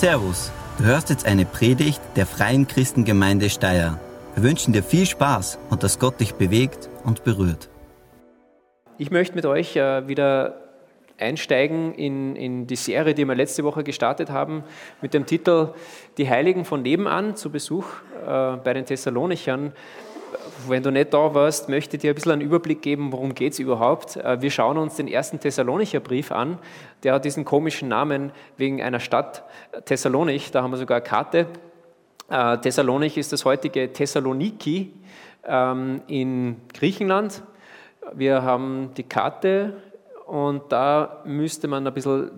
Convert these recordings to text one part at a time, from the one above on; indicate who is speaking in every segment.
Speaker 1: Servus, du hörst jetzt eine Predigt der Freien Christengemeinde Steyr. Wir wünschen dir viel Spaß und dass Gott dich bewegt und berührt.
Speaker 2: Ich möchte mit euch äh, wieder einsteigen in, in die Serie, die wir letzte Woche gestartet haben, mit dem Titel Die Heiligen von nebenan zu Besuch äh, bei den Thessalonichern. Wenn du nicht da warst, möchte ich dir ein bisschen einen Überblick geben, worum geht es überhaupt. Äh, wir schauen uns den ersten Thessalonicher Brief an. Der hat diesen komischen Namen wegen einer Stadt Thessalonich. Da haben wir sogar eine Karte. Äh, Thessalonich ist das heutige Thessaloniki ähm, in Griechenland. Wir haben die Karte und da müsste man ein bisschen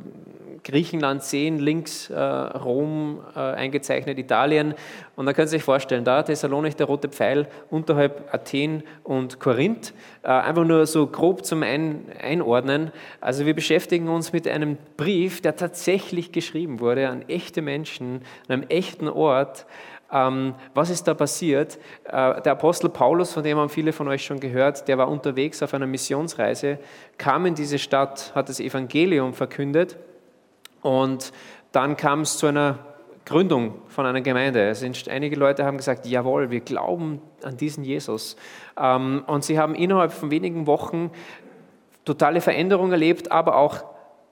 Speaker 2: Griechenland sehen, links äh, Rom äh, eingezeichnet, Italien. Und da können Sie sich vorstellen, da Thessalonik, der rote Pfeil, unterhalb Athen und Korinth. Äh, einfach nur so grob zum Ein Einordnen. Also wir beschäftigen uns mit einem Brief, der tatsächlich geschrieben wurde an echte Menschen, an einem echten Ort. Ähm, was ist da passiert? Äh, der Apostel Paulus, von dem haben viele von euch schon gehört, der war unterwegs auf einer Missionsreise, kam in diese Stadt, hat das Evangelium verkündet und dann kam es zu einer Gründung von einer Gemeinde. Es sind, einige Leute haben gesagt, jawohl, wir glauben an diesen Jesus. Ähm, und sie haben innerhalb von wenigen Wochen totale Veränderung erlebt, aber auch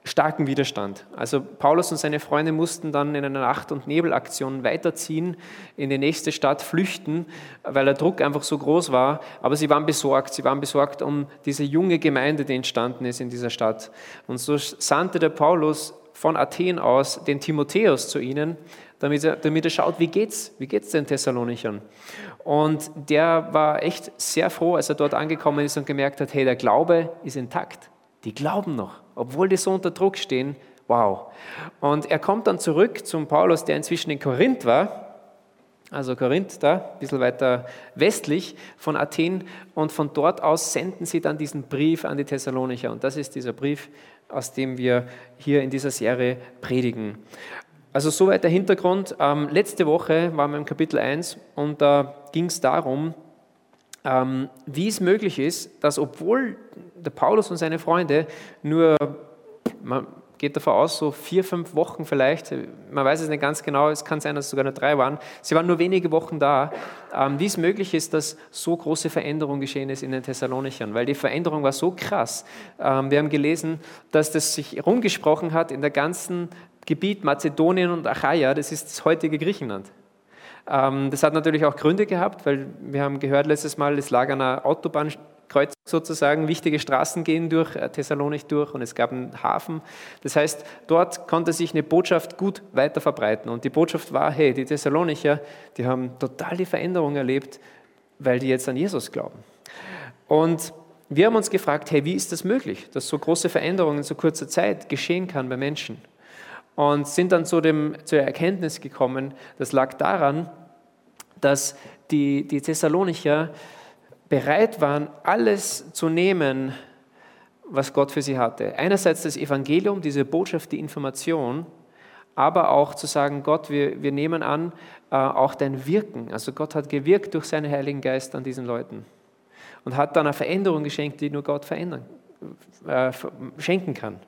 Speaker 2: starken Widerstand. Also Paulus und seine Freunde mussten dann in einer Nacht- und Nebelaktion weiterziehen, in die nächste Stadt flüchten, weil der Druck einfach so groß war. Aber sie waren besorgt. Sie waren besorgt um diese junge Gemeinde, die entstanden ist in dieser Stadt. Und so sandte der Paulus von Athen aus den Timotheus zu ihnen, damit er, damit er schaut, wie geht's, wie geht's den Thessalonichern? Und der war echt sehr froh, als er dort angekommen ist und gemerkt hat, hey, der Glaube ist intakt. Die glauben noch, obwohl die so unter Druck stehen. Wow. Und er kommt dann zurück zum Paulus, der inzwischen in Korinth war, also Korinth da, ein bisschen weiter westlich von Athen. Und von dort aus senden sie dann diesen Brief an die Thessalonicher. Und das ist dieser Brief, aus dem wir hier in dieser Serie predigen. Also soweit der Hintergrund. Ähm, letzte Woche waren wir im Kapitel 1 und da ging es darum, ähm, wie es möglich ist, dass obwohl der Paulus und seine Freunde nur, man geht davon aus, so vier, fünf Wochen vielleicht, man weiß es nicht ganz genau, es kann sein, dass es sogar nur drei waren, sie waren nur wenige Wochen da, ähm, wie es möglich ist, dass so große Veränderung geschehen ist in den Thessalonichern, weil die Veränderung war so krass. Ähm, wir haben gelesen, dass das sich rumgesprochen hat in der ganzen Gebiet Mazedonien und Achaia, das ist das heutige Griechenland. Ähm, das hat natürlich auch Gründe gehabt, weil wir haben gehört letztes Mal, es lag an einer Autobahnkreuzung sozusagen, wichtige Straßen gehen durch äh, Thessalonik durch und es gab einen Hafen. Das heißt, dort konnte sich eine Botschaft gut weiter verbreiten. Und die Botschaft war, hey, die Thessalonicher, die haben total die Veränderung erlebt, weil die jetzt an Jesus glauben. Und wir haben uns gefragt, hey, wie ist das möglich, dass so große Veränderungen in so kurzer Zeit geschehen kann bei Menschen? Und sind dann zu, dem, zur Erkenntnis gekommen, das lag daran, dass die, die Thessalonicher bereit waren, alles zu nehmen, was Gott für sie hatte. Einerseits das Evangelium, diese Botschaft, die Information, aber auch zu sagen, Gott, wir, wir nehmen an, äh, auch dein Wirken. Also Gott hat gewirkt durch seinen Heiligen Geist an diesen Leuten und hat dann eine Veränderung geschenkt, die nur Gott verändern, äh, schenken kann.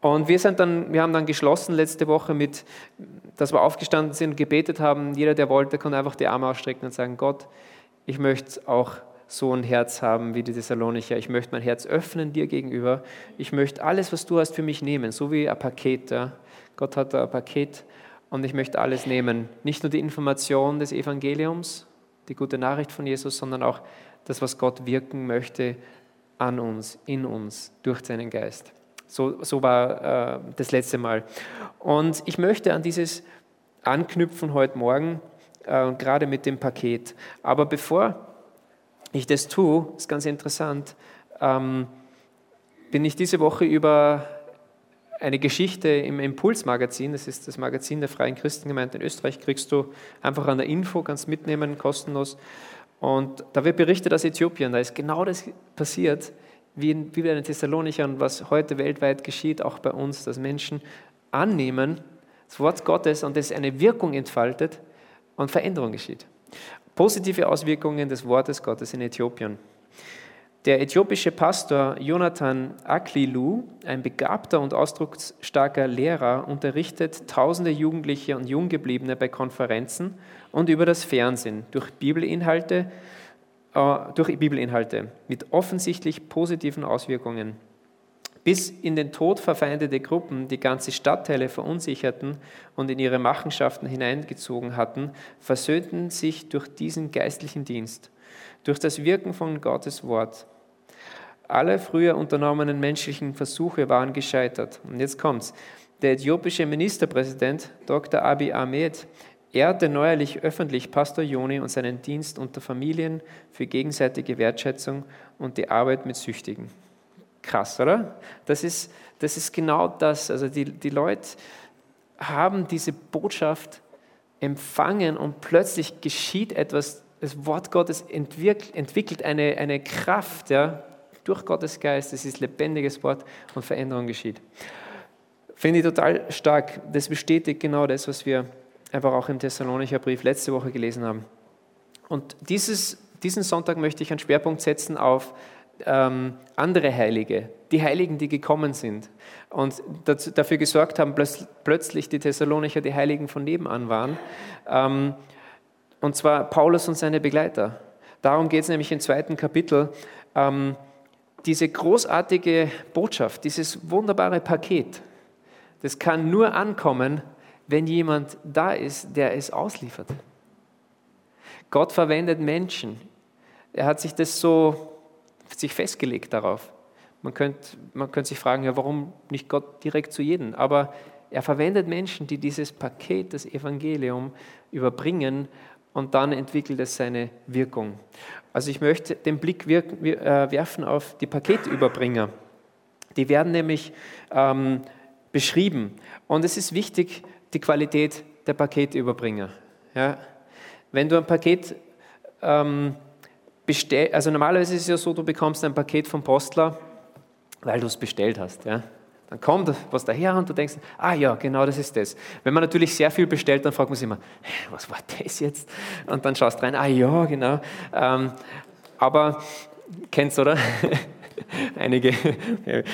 Speaker 2: Und wir, sind dann, wir haben dann geschlossen letzte Woche mit, dass wir aufgestanden sind und gebetet haben. Jeder, der wollte, konnte einfach die Arme ausstrecken und sagen, Gott, ich möchte auch so ein Herz haben wie die Thessalonicher. Ich möchte mein Herz öffnen dir gegenüber. Ich möchte alles, was du hast, für mich nehmen, so wie ein Paket. Ja. Gott hat da ein Paket und ich möchte alles nehmen. Nicht nur die Information des Evangeliums, die gute Nachricht von Jesus, sondern auch das, was Gott wirken möchte an uns, in uns, durch seinen Geist. So, so war äh, das letzte Mal. Und ich möchte an dieses anknüpfen heute Morgen, äh, gerade mit dem Paket. Aber bevor ich das tue, ist ganz interessant, ähm, bin ich diese Woche über eine Geschichte im Impulsmagazin, das ist das Magazin der Freien Christengemeinde in Österreich, kriegst du einfach an der Info, kannst mitnehmen, kostenlos. Und da wird berichtet aus Äthiopien, da ist genau das passiert, wie, in, wie bei den Thessalonichern, was heute weltweit geschieht, auch bei uns, dass Menschen annehmen, das Wort Gottes und es eine Wirkung entfaltet und Veränderung geschieht. Positive Auswirkungen des Wortes Gottes in Äthiopien. Der äthiopische Pastor Jonathan Aklilu, ein begabter und ausdrucksstarker Lehrer, unterrichtet tausende Jugendliche und Junggebliebene bei Konferenzen und über das Fernsehen durch Bibelinhalte, äh, durch Bibelinhalte mit offensichtlich positiven Auswirkungen. Bis in den Tod verfeindete Gruppen, die ganze Stadtteile verunsicherten und in ihre Machenschaften hineingezogen hatten, versöhnten sich durch diesen geistlichen Dienst, durch das Wirken von Gottes Wort alle früher unternommenen menschlichen Versuche waren gescheitert. Und jetzt kommt's. Der äthiopische Ministerpräsident Dr. Abiy Ahmed ehrte neuerlich öffentlich Pastor Joni und seinen Dienst unter Familien für gegenseitige Wertschätzung und die Arbeit mit Süchtigen. Krass, oder? Das ist, das ist genau das. Also die, die Leute haben diese Botschaft empfangen und plötzlich geschieht etwas. Das Wort Gottes entwickelt, entwickelt eine, eine Kraft, ja, durch Gottes Geist, es ist lebendiges Wort und Veränderung geschieht. Finde ich total stark. Das bestätigt genau das, was wir einfach auch im Thessalonicher Brief letzte Woche gelesen haben. Und dieses, diesen Sonntag möchte ich einen Schwerpunkt setzen auf ähm, andere Heilige, die Heiligen, die gekommen sind und dazu, dafür gesorgt haben, dass plötzlich die Thessalonicher die Heiligen von nebenan waren. Ähm, und zwar Paulus und seine Begleiter. Darum geht es nämlich im zweiten Kapitel. Ähm, diese großartige Botschaft, dieses wunderbare Paket, das kann nur ankommen, wenn jemand da ist, der es ausliefert. Gott verwendet Menschen. Er hat sich das so sich festgelegt darauf. Man könnte, man könnte sich fragen, ja, warum nicht Gott direkt zu jedem? Aber er verwendet Menschen, die dieses Paket, das Evangelium überbringen und dann entwickelt es seine Wirkung. Also ich möchte den Blick äh, werfen auf die Paketüberbringer. Die werden nämlich ähm, beschrieben. Und es ist wichtig, die Qualität der Paketüberbringer. Ja? Wenn du ein Paket ähm, bestellst, also normalerweise ist es ja so, du bekommst ein Paket vom Postler, weil du es bestellt hast. Ja? Dann kommt was daher und du denkst, ah ja, genau das ist das. Wenn man natürlich sehr viel bestellt, dann fragt man sich immer, was war das jetzt? Und dann schaust du rein, ah ja, genau. Ähm, aber, kennst oder? Einige. Äh,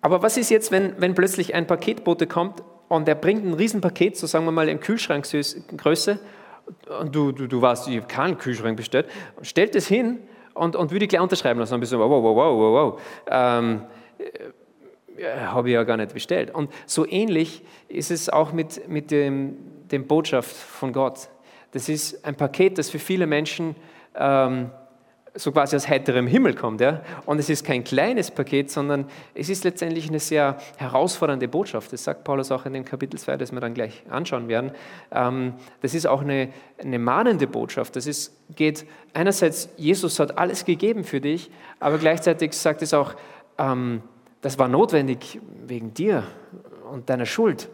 Speaker 2: aber was ist jetzt, wenn, wenn plötzlich ein Paketbote kommt und der bringt ein Riesenpaket, so sagen wir mal in Kühlschrankgröße, und du, du, du weißt, ich habe keinen Kühlschrank bestellt, stellt es hin und, und würde gleich unterschreiben lassen. Bist du, wow, wow, wow, wow, wow. Ähm, äh, habe ich ja gar nicht bestellt. Und so ähnlich ist es auch mit, mit dem, dem Botschaft von Gott. Das ist ein Paket, das für viele Menschen ähm, so quasi aus heiterem Himmel kommt. Ja? Und es ist kein kleines Paket, sondern es ist letztendlich eine sehr herausfordernde Botschaft. Das sagt Paulus auch in dem Kapitel 2, das wir dann gleich anschauen werden. Ähm, das ist auch eine, eine mahnende Botschaft. Das ist, geht einerseits, Jesus hat alles gegeben für dich, aber gleichzeitig sagt es auch, ähm, das war notwendig wegen dir und deiner Schuld.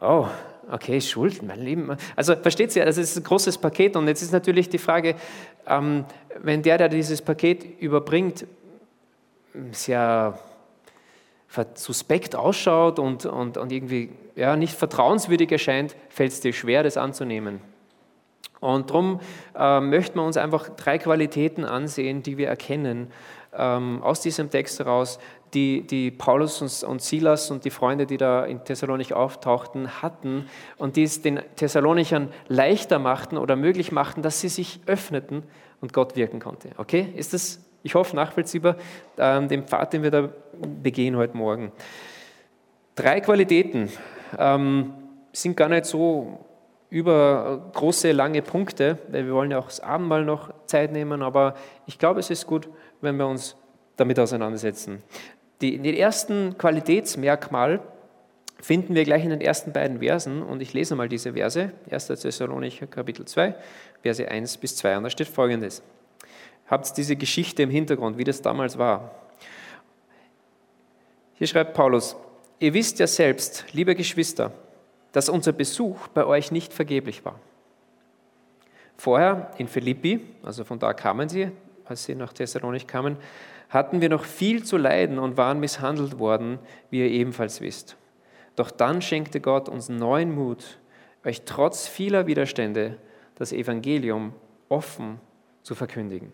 Speaker 2: Oh, okay, Schuld, mein Leben. Also versteht ihr, das ist ein großes Paket und jetzt ist natürlich die Frage, ähm, wenn der, der dieses Paket überbringt, sehr suspekt ausschaut und, und, und irgendwie ja, nicht vertrauenswürdig erscheint, fällt es dir schwer, das anzunehmen. Und darum äh, möchten wir uns einfach drei Qualitäten ansehen, die wir erkennen ähm, aus diesem Text heraus, die, die Paulus und, und, Silas und die Freunde, die da in Thessalonich auftauchten, hatten und die es den Thessalonichern leichter machten oder möglich machten, dass sie sich öffneten und Gott wirken konnte. Okay? Ist das, ich hoffe, nachvollziehbar, ähm, dem Pfad, den wir da begehen heute Morgen? Drei Qualitäten ähm, sind gar nicht so über große, lange Punkte, weil wir wollen ja auch das Abendmahl noch Zeit nehmen, aber ich glaube, es ist gut, wenn wir uns damit auseinandersetzen. Die, den ersten Qualitätsmerkmal finden wir gleich in den ersten beiden Versen und ich lese mal diese Verse, 1. Thessalonicher Kapitel 2, Verse 1 bis 2 und da steht folgendes. Habt diese Geschichte im Hintergrund, wie das damals war. Hier schreibt Paulus, ihr wisst ja selbst, liebe Geschwister, dass unser Besuch bei euch nicht vergeblich war. Vorher in Philippi, also von da kamen sie, als sie nach Thessalonich kamen, hatten wir noch viel zu leiden und waren misshandelt worden, wie ihr ebenfalls wisst. Doch dann schenkte Gott uns neuen Mut, euch trotz vieler Widerstände das Evangelium offen zu verkündigen.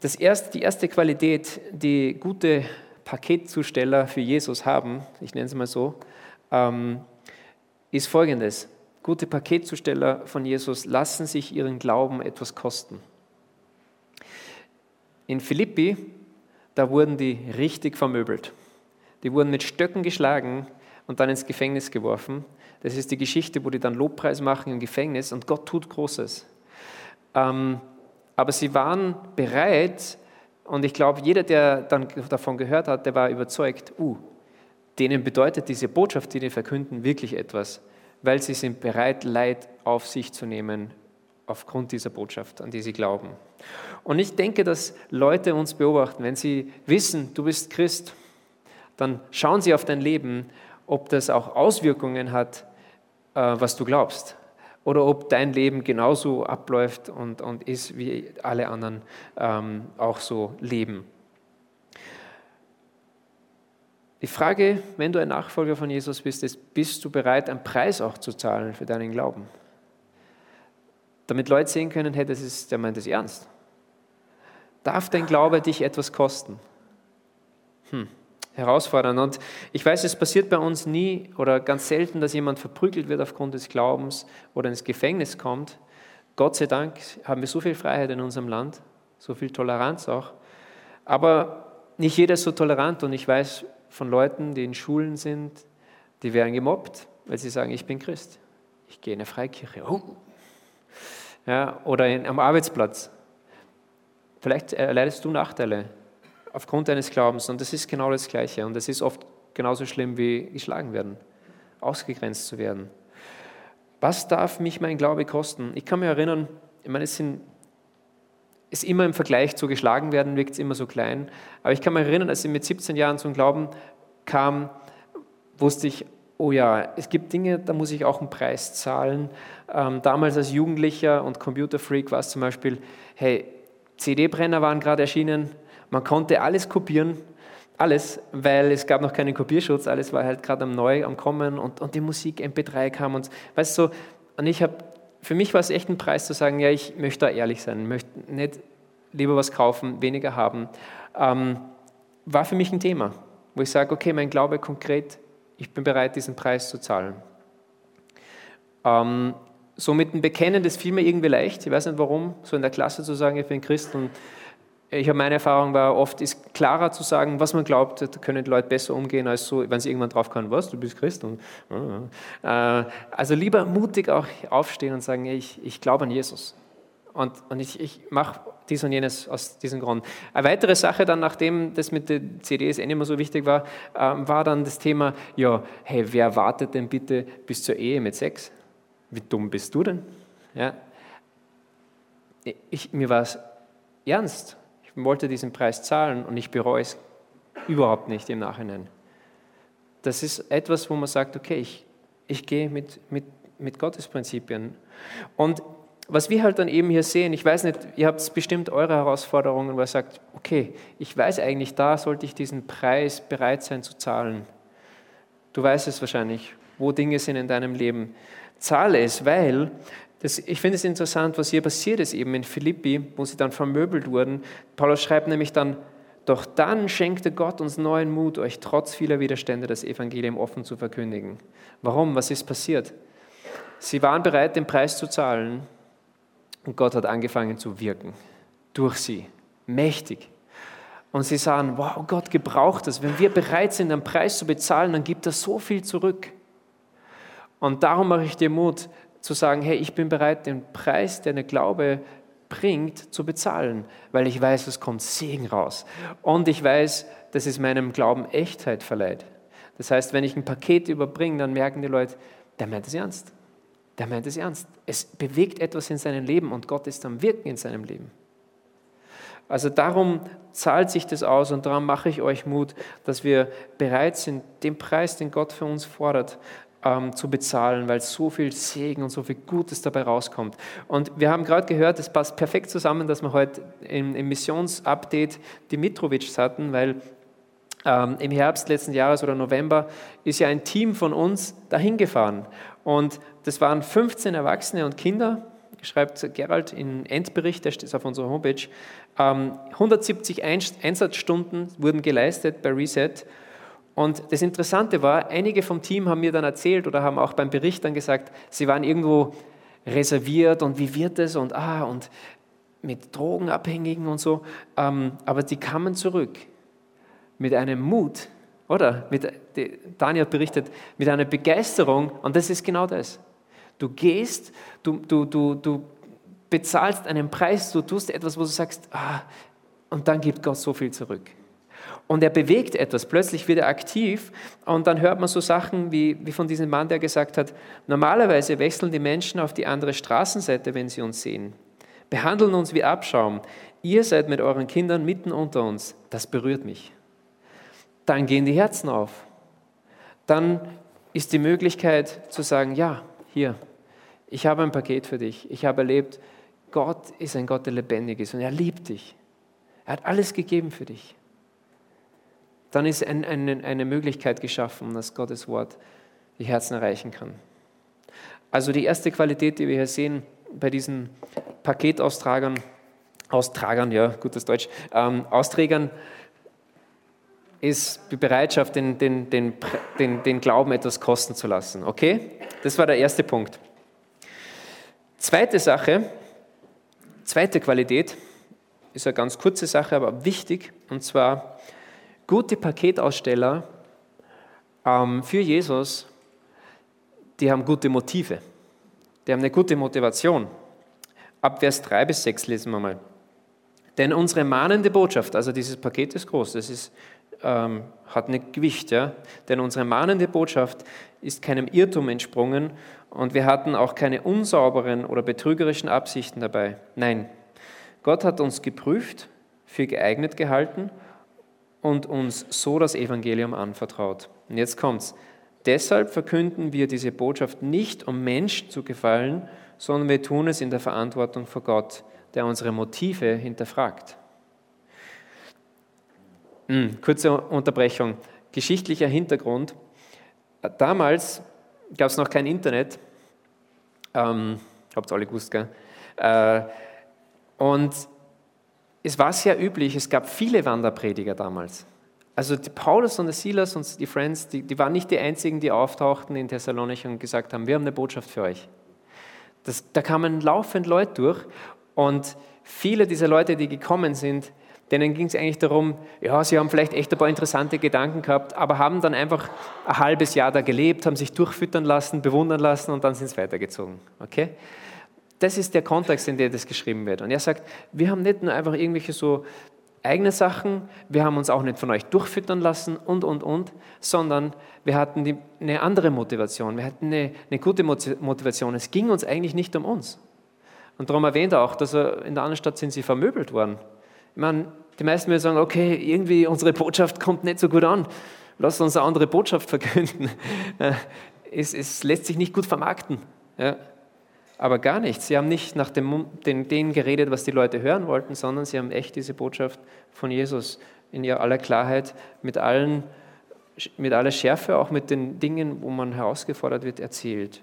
Speaker 2: Das erste, die erste Qualität, die gute Paketzusteller für Jesus haben, ich nenne es mal so, ähm, ist folgendes. Gute Paketzusteller von Jesus lassen sich ihren Glauben etwas kosten. In Philippi, da wurden die richtig vermöbelt. Die wurden mit Stöcken geschlagen und dann ins Gefängnis geworfen. Das ist die Geschichte, wo die dann Lobpreis machen im Gefängnis und Gott tut Großes. Ähm, aber sie waren bereit, und ich glaube, jeder, der dann davon gehört hat, der war überzeugt, uh, denen bedeutet diese Botschaft, die die verkünden, wirklich etwas, weil sie sind bereit, Leid auf sich zu nehmen aufgrund dieser Botschaft, an die sie glauben. Und ich denke, dass Leute uns beobachten, wenn sie wissen, du bist Christ, dann schauen sie auf dein Leben, ob das auch Auswirkungen hat, äh, was du glaubst oder ob dein Leben genauso abläuft und, und ist, wie alle anderen ähm, auch so leben. Die Frage, wenn du ein Nachfolger von Jesus bist, ist, bist du bereit, einen Preis auch zu zahlen für deinen Glauben? Damit Leute sehen können, hey, das ist, der meint es ernst. Darf dein Glaube dich etwas kosten? Hm herausfordern. Und ich weiß, es passiert bei uns nie oder ganz selten, dass jemand verprügelt wird aufgrund des Glaubens oder ins Gefängnis kommt. Gott sei Dank haben wir so viel Freiheit in unserem Land, so viel Toleranz auch. Aber nicht jeder ist so tolerant und ich weiß von Leuten, die in Schulen sind, die werden gemobbt, weil sie sagen, ich bin Christ. Ich gehe in eine Freikirche. Oh. Ja, oder in, am Arbeitsplatz. Vielleicht erleidest du Nachteile aufgrund deines Glaubens. Und das ist genau das Gleiche. Und es ist oft genauso schlimm wie geschlagen werden, ausgegrenzt zu werden. Was darf mich mein Glaube kosten? Ich kann mich erinnern, ich meine, es sind, ist immer im Vergleich zu geschlagen werden, wirkt es immer so klein. Aber ich kann mich erinnern, als ich mit 17 Jahren zum Glauben kam, wusste ich, oh ja, es gibt Dinge, da muss ich auch einen Preis zahlen. Ähm, damals als Jugendlicher und Computerfreak war es zum Beispiel, hey, CD-Brenner waren gerade erschienen, man konnte alles kopieren, alles, weil es gab noch keinen Kopierschutz, alles war halt gerade am Neu, am Kommen und, und die Musik MP3 kam und weißt du, und ich habe, für mich war es echt ein Preis zu sagen, ja, ich möchte da ehrlich sein, möchte nicht lieber was kaufen, weniger haben, ähm, war für mich ein Thema, wo ich sage, okay, mein Glaube konkret, ich bin bereit, diesen Preis zu zahlen. Ähm, so mit dem Bekennen, das fiel mir irgendwie leicht, ich weiß nicht warum, so in der Klasse zu sagen, ich bin Christ und ich habe meine Erfahrung war, oft ist klarer zu sagen, was man glaubt, da können die Leute besser umgehen, als so, wenn sie irgendwann drauf kommen, was, du bist Christ. Und, äh, also lieber mutig auch aufstehen und sagen, ich, ich glaube an Jesus. Und, und ich, ich mache dies und jenes aus diesem Grund. Eine weitere Sache dann, nachdem das mit den CDs eh nicht mehr so wichtig war, ähm, war dann das Thema, ja, hey, wer wartet denn bitte bis zur Ehe mit Sex? Wie dumm bist du denn? Ja. Ich, mir war es ernst wollte diesen Preis zahlen und ich bereue es überhaupt nicht im Nachhinein. Das ist etwas, wo man sagt, okay, ich, ich gehe mit, mit, mit Gottes Prinzipien. Und was wir halt dann eben hier sehen, ich weiß nicht, ihr habt bestimmt eure Herausforderungen, wo ihr sagt, okay, ich weiß eigentlich, da sollte ich diesen Preis bereit sein zu zahlen. Du weißt es wahrscheinlich, wo Dinge sind in deinem Leben. Zahle es, weil das, ich finde es interessant, was hier passiert ist, eben in Philippi, wo sie dann vermöbelt wurden. Paulus schreibt nämlich dann, doch dann schenkte Gott uns neuen Mut, euch trotz vieler Widerstände das Evangelium offen zu verkündigen. Warum? Was ist passiert? Sie waren bereit, den Preis zu zahlen und Gott hat angefangen zu wirken. Durch sie. Mächtig. Und sie sahen, wow, Gott gebraucht es. Wenn wir bereit sind, einen Preis zu bezahlen, dann gibt er so viel zurück. Und darum mache ich dir Mut, zu sagen, hey, ich bin bereit, den Preis, den der Glaube bringt, zu bezahlen, weil ich weiß, es kommt Segen raus. Und ich weiß, dass es meinem Glauben Echtheit verleiht. Das heißt, wenn ich ein Paket überbringe, dann merken die Leute, der meint es ernst. Der meint es ernst. Es bewegt etwas in seinem Leben und Gott ist am Wirken in seinem Leben. Also darum zahlt sich das aus und darum mache ich euch Mut, dass wir bereit sind, den Preis, den Gott für uns fordert, ähm, zu bezahlen, weil so viel Segen und so viel Gutes dabei rauskommt. Und wir haben gerade gehört, es passt perfekt zusammen, dass wir heute im, im Missionsupdate die Mitrovics hatten, weil ähm, im Herbst letzten Jahres oder November ist ja ein Team von uns dahin gefahren. Und das waren 15 Erwachsene und Kinder, schreibt Gerald in Endbericht, der steht auf unserer Homepage, 170 ähm, Einsatzstunden wurden geleistet bei Reset. Und das Interessante war, einige vom Team haben mir dann erzählt oder haben auch beim Bericht dann gesagt, sie waren irgendwo reserviert und wie wird es und ah und mit Drogenabhängigen und so. Ähm, aber die kamen zurück mit einem Mut, oder? Mit, Daniel berichtet, mit einer Begeisterung und das ist genau das. Du gehst, du, du, du, du bezahlst einen Preis, du tust etwas, wo du sagst, ah, und dann gibt Gott so viel zurück. Und er bewegt etwas, plötzlich wird er aktiv und dann hört man so Sachen wie, wie von diesem Mann, der gesagt hat, normalerweise wechseln die Menschen auf die andere Straßenseite, wenn sie uns sehen, behandeln uns wie Abschaum. Ihr seid mit euren Kindern mitten unter uns. Das berührt mich. Dann gehen die Herzen auf. Dann ist die Möglichkeit zu sagen, ja, hier, ich habe ein Paket für dich. Ich habe erlebt, Gott ist ein Gott, der lebendig ist und er liebt dich. Er hat alles gegeben für dich. Dann ist ein, ein, eine Möglichkeit geschaffen, dass Gottes Wort die Herzen erreichen kann. Also die erste Qualität, die wir hier sehen bei diesen Paketaustragern, Austragern, ja, gutes Deutsch, ähm, Austrägern, ist die Bereitschaft, den, den, den, den, den Glauben etwas kosten zu lassen. Okay? Das war der erste Punkt. Zweite Sache, zweite Qualität, ist eine ganz kurze Sache, aber wichtig, und zwar gute Paketaussteller ähm, für Jesus, die haben gute Motive, die haben eine gute Motivation. Ab Vers 3 bis 6 lesen wir mal. Denn unsere mahnende Botschaft, also dieses Paket ist groß, das ist, ähm, hat ein Gewicht, ja? denn unsere mahnende Botschaft ist keinem Irrtum entsprungen und wir hatten auch keine unsauberen oder betrügerischen Absichten dabei. Nein, Gott hat uns geprüft, für geeignet gehalten und uns so das Evangelium anvertraut. Und jetzt kommt's. Deshalb verkünden wir diese Botschaft nicht, um Menschen zu gefallen, sondern wir tun es in der Verantwortung vor Gott, der unsere Motive hinterfragt. Hm, kurze Unterbrechung. Geschichtlicher Hintergrund. Damals gab es noch kein Internet. Ähm, habt ihr alle gewusst, gell? Äh, und es war sehr üblich, es gab viele Wanderprediger damals. Also die Paulus und der Silas und die Friends, die, die waren nicht die einzigen, die auftauchten in Thessalonich und gesagt haben, wir haben eine Botschaft für euch. Das, da kamen laufend Leute durch und viele dieser Leute, die gekommen sind, denen ging es eigentlich darum, ja, sie haben vielleicht echt ein paar interessante Gedanken gehabt, aber haben dann einfach ein halbes Jahr da gelebt, haben sich durchfüttern lassen, bewundern lassen und dann sind sie weitergezogen. Okay? Das ist der Kontext, in dem das geschrieben wird. Und er sagt, wir haben nicht nur einfach irgendwelche so eigene Sachen, wir haben uns auch nicht von euch durchfüttern lassen und, und, und, sondern wir hatten die, eine andere Motivation, wir hatten eine, eine gute Motivation. Es ging uns eigentlich nicht um uns. Und darum erwähnt er auch, dass er in der anderen Stadt sind sie vermöbelt worden. Meine, die meisten würden sagen, okay, irgendwie unsere Botschaft kommt nicht so gut an. Lass uns eine andere Botschaft verkünden. Es, es lässt sich nicht gut vermarkten. Ja. Aber gar nicht. Sie haben nicht nach dem, den, denen geredet, was die Leute hören wollten, sondern sie haben echt diese Botschaft von Jesus in ihrer aller Klarheit, mit, allen, mit aller Schärfe, auch mit den Dingen, wo man herausgefordert wird, erzählt.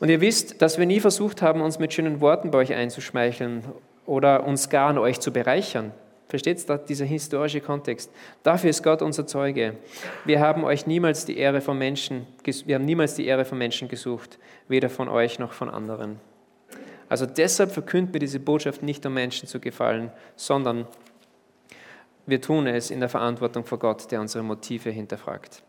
Speaker 2: Und ihr wisst, dass wir nie versucht haben, uns mit schönen Worten bei euch einzuschmeicheln oder uns gar an euch zu bereichern. Versteht ihr dieser historische Kontext? Dafür ist Gott unser Zeuge. Wir haben euch niemals die Ehre von Menschen, wir haben niemals die Ehre von Menschen gesucht, weder von euch noch von anderen. Also deshalb verkünden wir diese Botschaft nicht, um Menschen zu gefallen, sondern wir tun es in der Verantwortung vor Gott, der unsere Motive hinterfragt.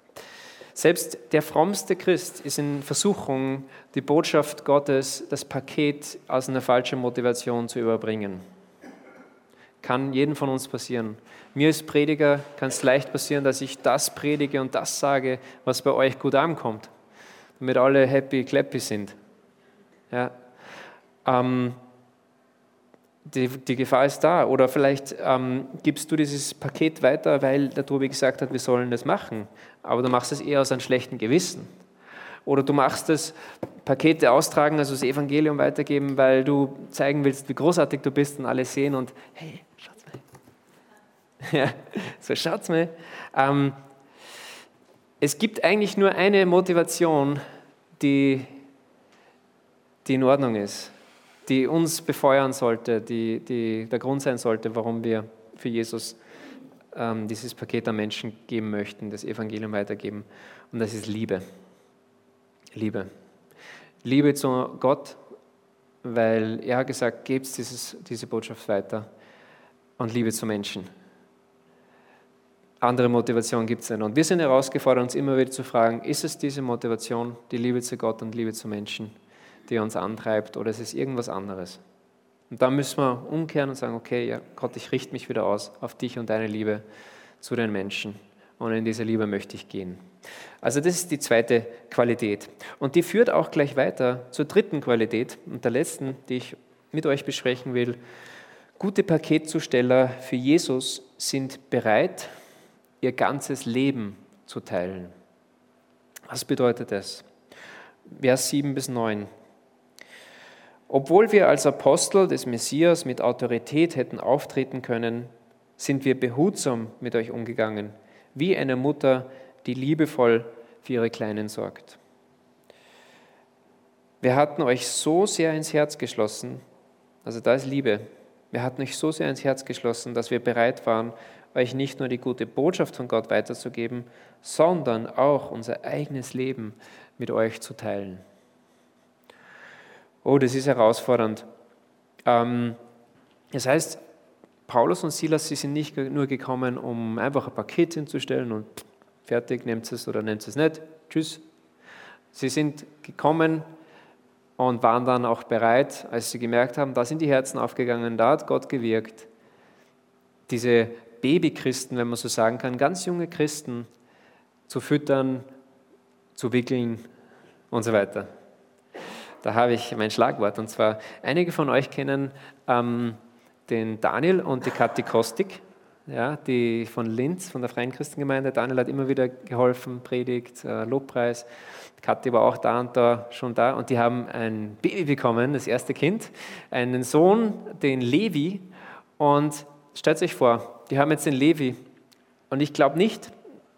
Speaker 2: Selbst der frommste Christ ist in Versuchung, die Botschaft Gottes, das Paket aus einer falschen Motivation zu überbringen. Kann jedem von uns passieren. Mir als Prediger kann es leicht passieren, dass ich das predige und das sage, was bei euch gut ankommt, damit alle happy, clappy sind. Ja. Ähm, die, die, Gefahr ist da. Oder vielleicht ähm, gibst du dieses Paket weiter, weil der Tobi gesagt hat, wir sollen das machen. Aber du machst es eher aus einem schlechten Gewissen. Oder du machst es, Pakete austragen, also das Evangelium weitergeben, weil du zeigen willst, wie großartig du bist und alle sehen und hey, schaut's mal. ja, so schaut's mal. Ähm, es gibt eigentlich nur eine Motivation, die, die in Ordnung ist. Die uns befeuern sollte, die, die der Grund sein sollte, warum wir für Jesus ähm, dieses Paket an Menschen geben möchten, das Evangelium weitergeben. Und das ist Liebe. Liebe. Liebe zu Gott, weil er hat gesagt, gebt diese Botschaft weiter. Und Liebe zu Menschen. Andere Motivation gibt es nicht. Und wir sind herausgefordert, uns immer wieder zu fragen, ist es diese Motivation, die Liebe zu Gott und Liebe zu Menschen, die uns antreibt, oder ist es irgendwas anderes? Und dann müssen wir umkehren und sagen, okay, ja, Gott, ich richte mich wieder aus auf dich und deine Liebe zu den Menschen. Und in dieser Liebe möchte ich gehen. Also das ist die zweite Qualität. Und die führt auch gleich weiter zur dritten Qualität und der letzten, die ich mit euch besprechen will. Gute Paketzusteller für Jesus sind bereit, ihr ganzes Leben zu teilen. Was bedeutet das? Vers 7 bis 9. Obwohl wir als Apostel des Messias mit Autorität hätten auftreten können, sind wir behutsam mit euch umgegangen, wie eine Mutter, die liebevoll für ihre Kleinen sorgt. Wir hatten euch so sehr ins Herz geschlossen, also da ist Liebe, wir hatten euch so sehr ins Herz geschlossen, dass wir bereit waren, euch nicht nur die gute Botschaft von Gott weiterzugeben, sondern auch unser eigenes Leben mit euch zu teilen. Oh, das ist herausfordernd. Ähm, das heißt, Paulus und Silas, sie sind nicht nur gekommen, um einfach ein Paket hinzustellen und fertig, nehmt es oder nehmt es nicht, tschüss. Sie sind gekommen und waren dann auch bereit, als sie gemerkt haben, da sind die Herzen aufgegangen, da hat Gott gewirkt. Diese Babychristen, wenn man so sagen kann, ganz junge Christen zu füttern, zu wickeln und so weiter. Da habe ich mein Schlagwort. Und zwar, einige von euch kennen ähm, den Daniel und die Kathi Kostik, ja, die von Linz, von der Freien Christengemeinde. Daniel hat immer wieder geholfen, Predigt, äh, Lobpreis. Kathi war auch da und da schon da. Und die haben ein Baby bekommen, das erste Kind, einen Sohn, den Levi. Und stellt euch vor, die haben jetzt den Levi. Und ich glaube nicht,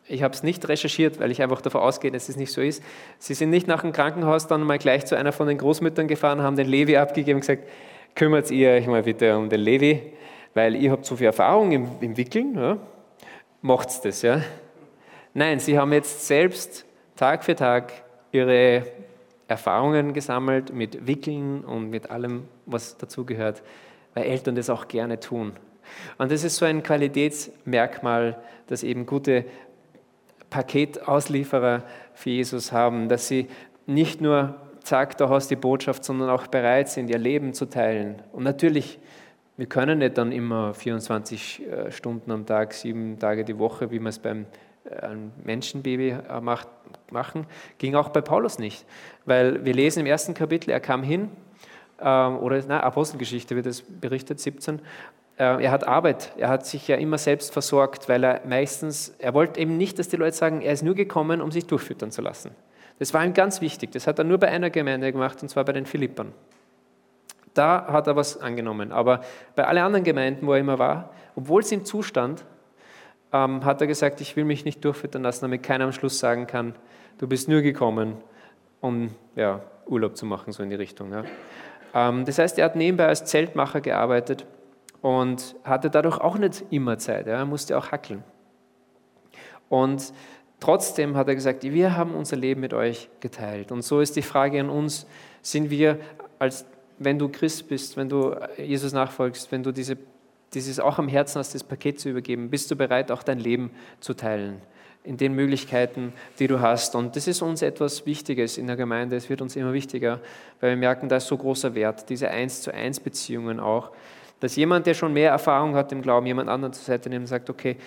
Speaker 2: ich habe es nicht recherchiert, weil ich einfach davon ausgehe, dass es nicht so ist. Sie sind nicht nach dem Krankenhaus dann mal gleich zu einer von den Großmüttern gefahren, haben den Levi abgegeben und gesagt, kümmert ihr euch mal bitte um den Levi, weil ihr habt so viel Erfahrung im, im Wickeln, ja? macht's das. Ja? Nein, sie haben jetzt selbst Tag für Tag ihre Erfahrungen gesammelt mit Wickeln und mit allem, was dazugehört, weil Eltern das auch gerne tun. Und das ist so ein Qualitätsmerkmal, das eben gute Paketauslieferer für Jesus haben, dass sie nicht nur zack, da hast die Botschaft, sondern auch bereit sind, ihr Leben zu teilen. Und natürlich, wir können nicht dann immer 24 äh, Stunden am Tag, sieben Tage die Woche, wie man es beim äh, Menschenbaby äh, macht, machen. Ging auch bei Paulus nicht. Weil wir lesen im ersten Kapitel, er kam hin, ähm, oder na, Apostelgeschichte wird es berichtet, 17, er hat Arbeit, er hat sich ja immer selbst versorgt, weil er meistens, er wollte eben nicht, dass die Leute sagen, er ist nur gekommen, um sich durchfüttern zu lassen. Das war ihm ganz wichtig. Das hat er nur bei einer Gemeinde gemacht, und zwar bei den Philippern. Da hat er was angenommen. Aber bei allen anderen Gemeinden, wo er immer war, obwohl es ihm zustand, ähm, hat er gesagt, ich will mich nicht durchfüttern lassen, damit keiner am Schluss sagen kann, du bist nur gekommen, um ja, Urlaub zu machen, so in die Richtung. Ja. Ähm, das heißt, er hat nebenbei als Zeltmacher gearbeitet und hatte dadurch auch nicht immer Zeit. Er musste auch hackeln. Und Trotzdem hat er gesagt, wir haben unser Leben mit euch geteilt. Und so ist die Frage an uns, sind wir, als, wenn du Christ bist, wenn du Jesus nachfolgst, wenn du diese, dieses auch am Herzen hast, das Paket zu übergeben, bist du bereit, auch dein Leben zu teilen? in den Möglichkeiten, die du hast. Und das ist uns etwas Wichtiges in der Gemeinde. Es wird uns immer wichtiger, weil wir merken, da ist so großer Wert, diese Eins zu eins Beziehungen auch, dass jemand, der schon mehr Erfahrung hat im Glauben, jemand anderen zur Seite nimmt und sagt, okay,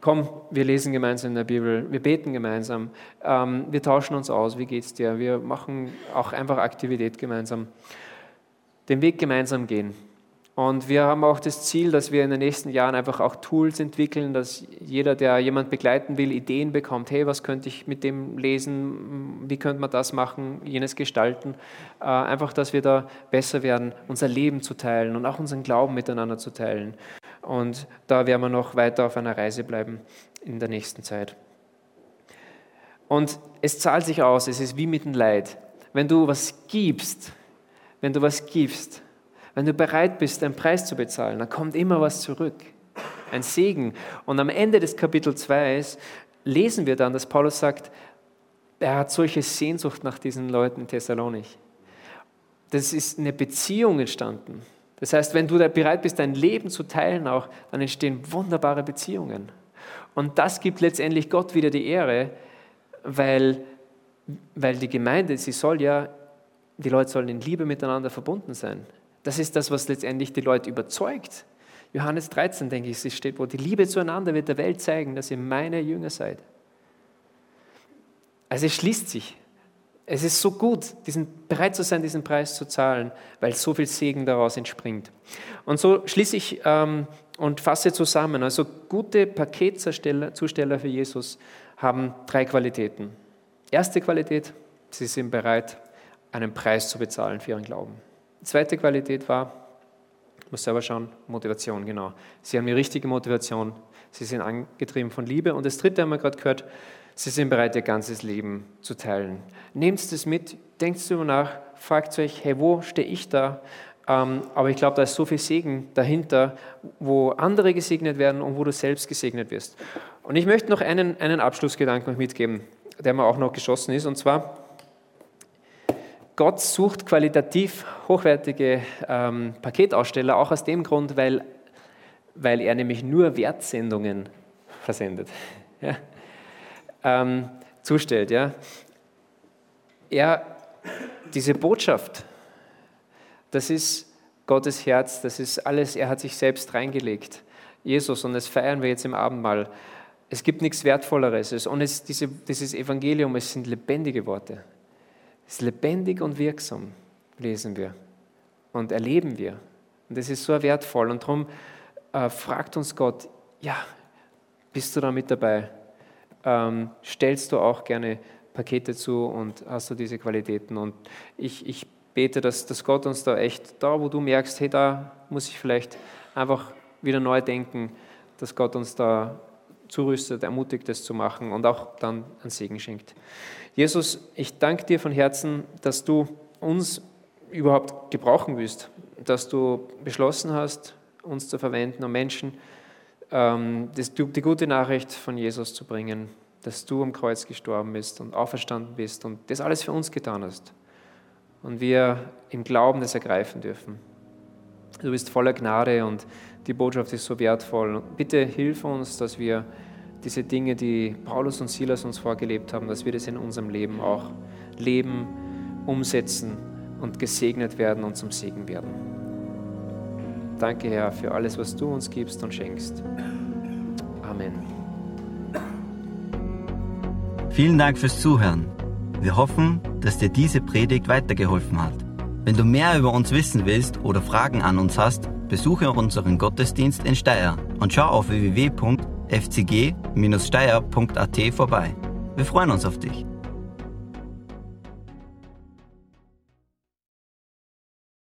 Speaker 2: komm, wir lesen gemeinsam in der Bibel, wir beten gemeinsam, ähm, wir tauschen uns aus, wie geht es dir? Wir machen auch einfach Aktivität gemeinsam, den Weg gemeinsam gehen. Und wir haben auch das Ziel, dass wir in den nächsten Jahren einfach auch Tools entwickeln, dass jeder, der jemand begleiten will, Ideen bekommt. Hey, was könnte ich mit dem lesen? Wie könnte man das machen? Jenes gestalten. Äh, einfach, dass wir da besser werden, unser Leben zu teilen und auch unseren Glauben miteinander zu teilen. Und da werden wir noch weiter auf einer Reise bleiben in der nächsten Zeit. Und es zahlt sich aus, es ist wie mit dem Leid. Wenn du was gibst, wenn du was gibst, wenn du bereit bist, einen Preis zu bezahlen, dann kommt immer was zurück. Ein Segen. Und am Ende des Kapitel 2 lesen wir dann, dass Paulus sagt, er hat solche Sehnsucht nach diesen Leuten in Thessalonich. Das ist eine Beziehung entstanden. Das heißt, wenn du bereit bist, dein Leben zu teilen auch, dann entstehen wunderbare Beziehungen. Und das gibt letztendlich Gott wieder die Ehre, weil, weil die Gemeinde, sie soll ja, die Leute sollen in Liebe miteinander verbunden sein. Das ist das, was letztendlich die Leute überzeugt. Johannes 13, denke ich, steht, wo die Liebe zueinander wird der Welt zeigen, dass ihr meine Jünger seid. Also es schließt sich. Es ist so gut, diesen, bereit zu sein, diesen Preis zu zahlen, weil so viel Segen daraus entspringt. Und so schließe ich ähm, und fasse zusammen. Also gute Paketzusteller für Jesus haben drei Qualitäten. Erste Qualität, sie sind bereit, einen Preis zu bezahlen für ihren Glauben. Zweite Qualität war, ich muss selber schauen, Motivation, genau. Sie haben die richtige Motivation, sie sind angetrieben von Liebe. Und das dritte haben wir gerade gehört, sie sind bereit, ihr ganzes Leben zu teilen. Nehmt es mit, denkt darüber nach, fragt euch, hey, wo stehe ich da? Ähm, aber ich glaube, da ist so viel Segen dahinter, wo andere gesegnet werden und wo du selbst gesegnet wirst. Und ich möchte noch einen, einen Abschlussgedanken mitgeben, der mir auch noch geschossen ist, und zwar, Gott sucht qualitativ hochwertige ähm, Paketaussteller, auch aus dem Grund, weil, weil er nämlich nur Wertsendungen versendet, ja? ähm, zustellt. Ja? Er, diese Botschaft, das ist Gottes Herz, das ist alles, er hat sich selbst reingelegt. Jesus, und das feiern wir jetzt im Abendmahl. Es gibt nichts Wertvolleres. Und es, diese, dieses Evangelium, es sind lebendige Worte. Ist lebendig und wirksam, lesen wir und erleben wir. Und das ist so wertvoll. Und darum äh, fragt uns Gott, ja, bist du da mit dabei? Ähm, stellst du auch gerne Pakete zu und hast du diese Qualitäten? Und ich, ich bete, dass, dass Gott uns da echt, da wo du merkst, hey, da muss ich vielleicht einfach wieder neu denken, dass Gott uns da zurüstet, ermutigt, das zu machen und auch dann einen Segen schenkt. Jesus, ich danke dir von Herzen, dass du uns überhaupt gebrauchen willst, dass du beschlossen hast, uns zu verwenden, um Menschen ähm, das, die gute Nachricht von Jesus zu bringen, dass du am Kreuz gestorben bist und auferstanden bist und das alles für uns getan hast und wir im Glauben das ergreifen dürfen. Du bist voller Gnade und die Botschaft ist so wertvoll. Bitte hilf uns, dass wir diese Dinge, die Paulus und Silas uns vorgelebt haben, dass wir das in unserem Leben auch leben, umsetzen und gesegnet werden und zum Segen werden. Danke, Herr, für alles, was du uns gibst und schenkst. Amen.
Speaker 1: Vielen Dank fürs Zuhören. Wir hoffen, dass dir diese Predigt weitergeholfen hat. Wenn du mehr über uns wissen willst oder Fragen an uns hast, besuche unseren Gottesdienst in Steyr und schau auf www.fcg-steyr.at vorbei. Wir freuen uns auf dich.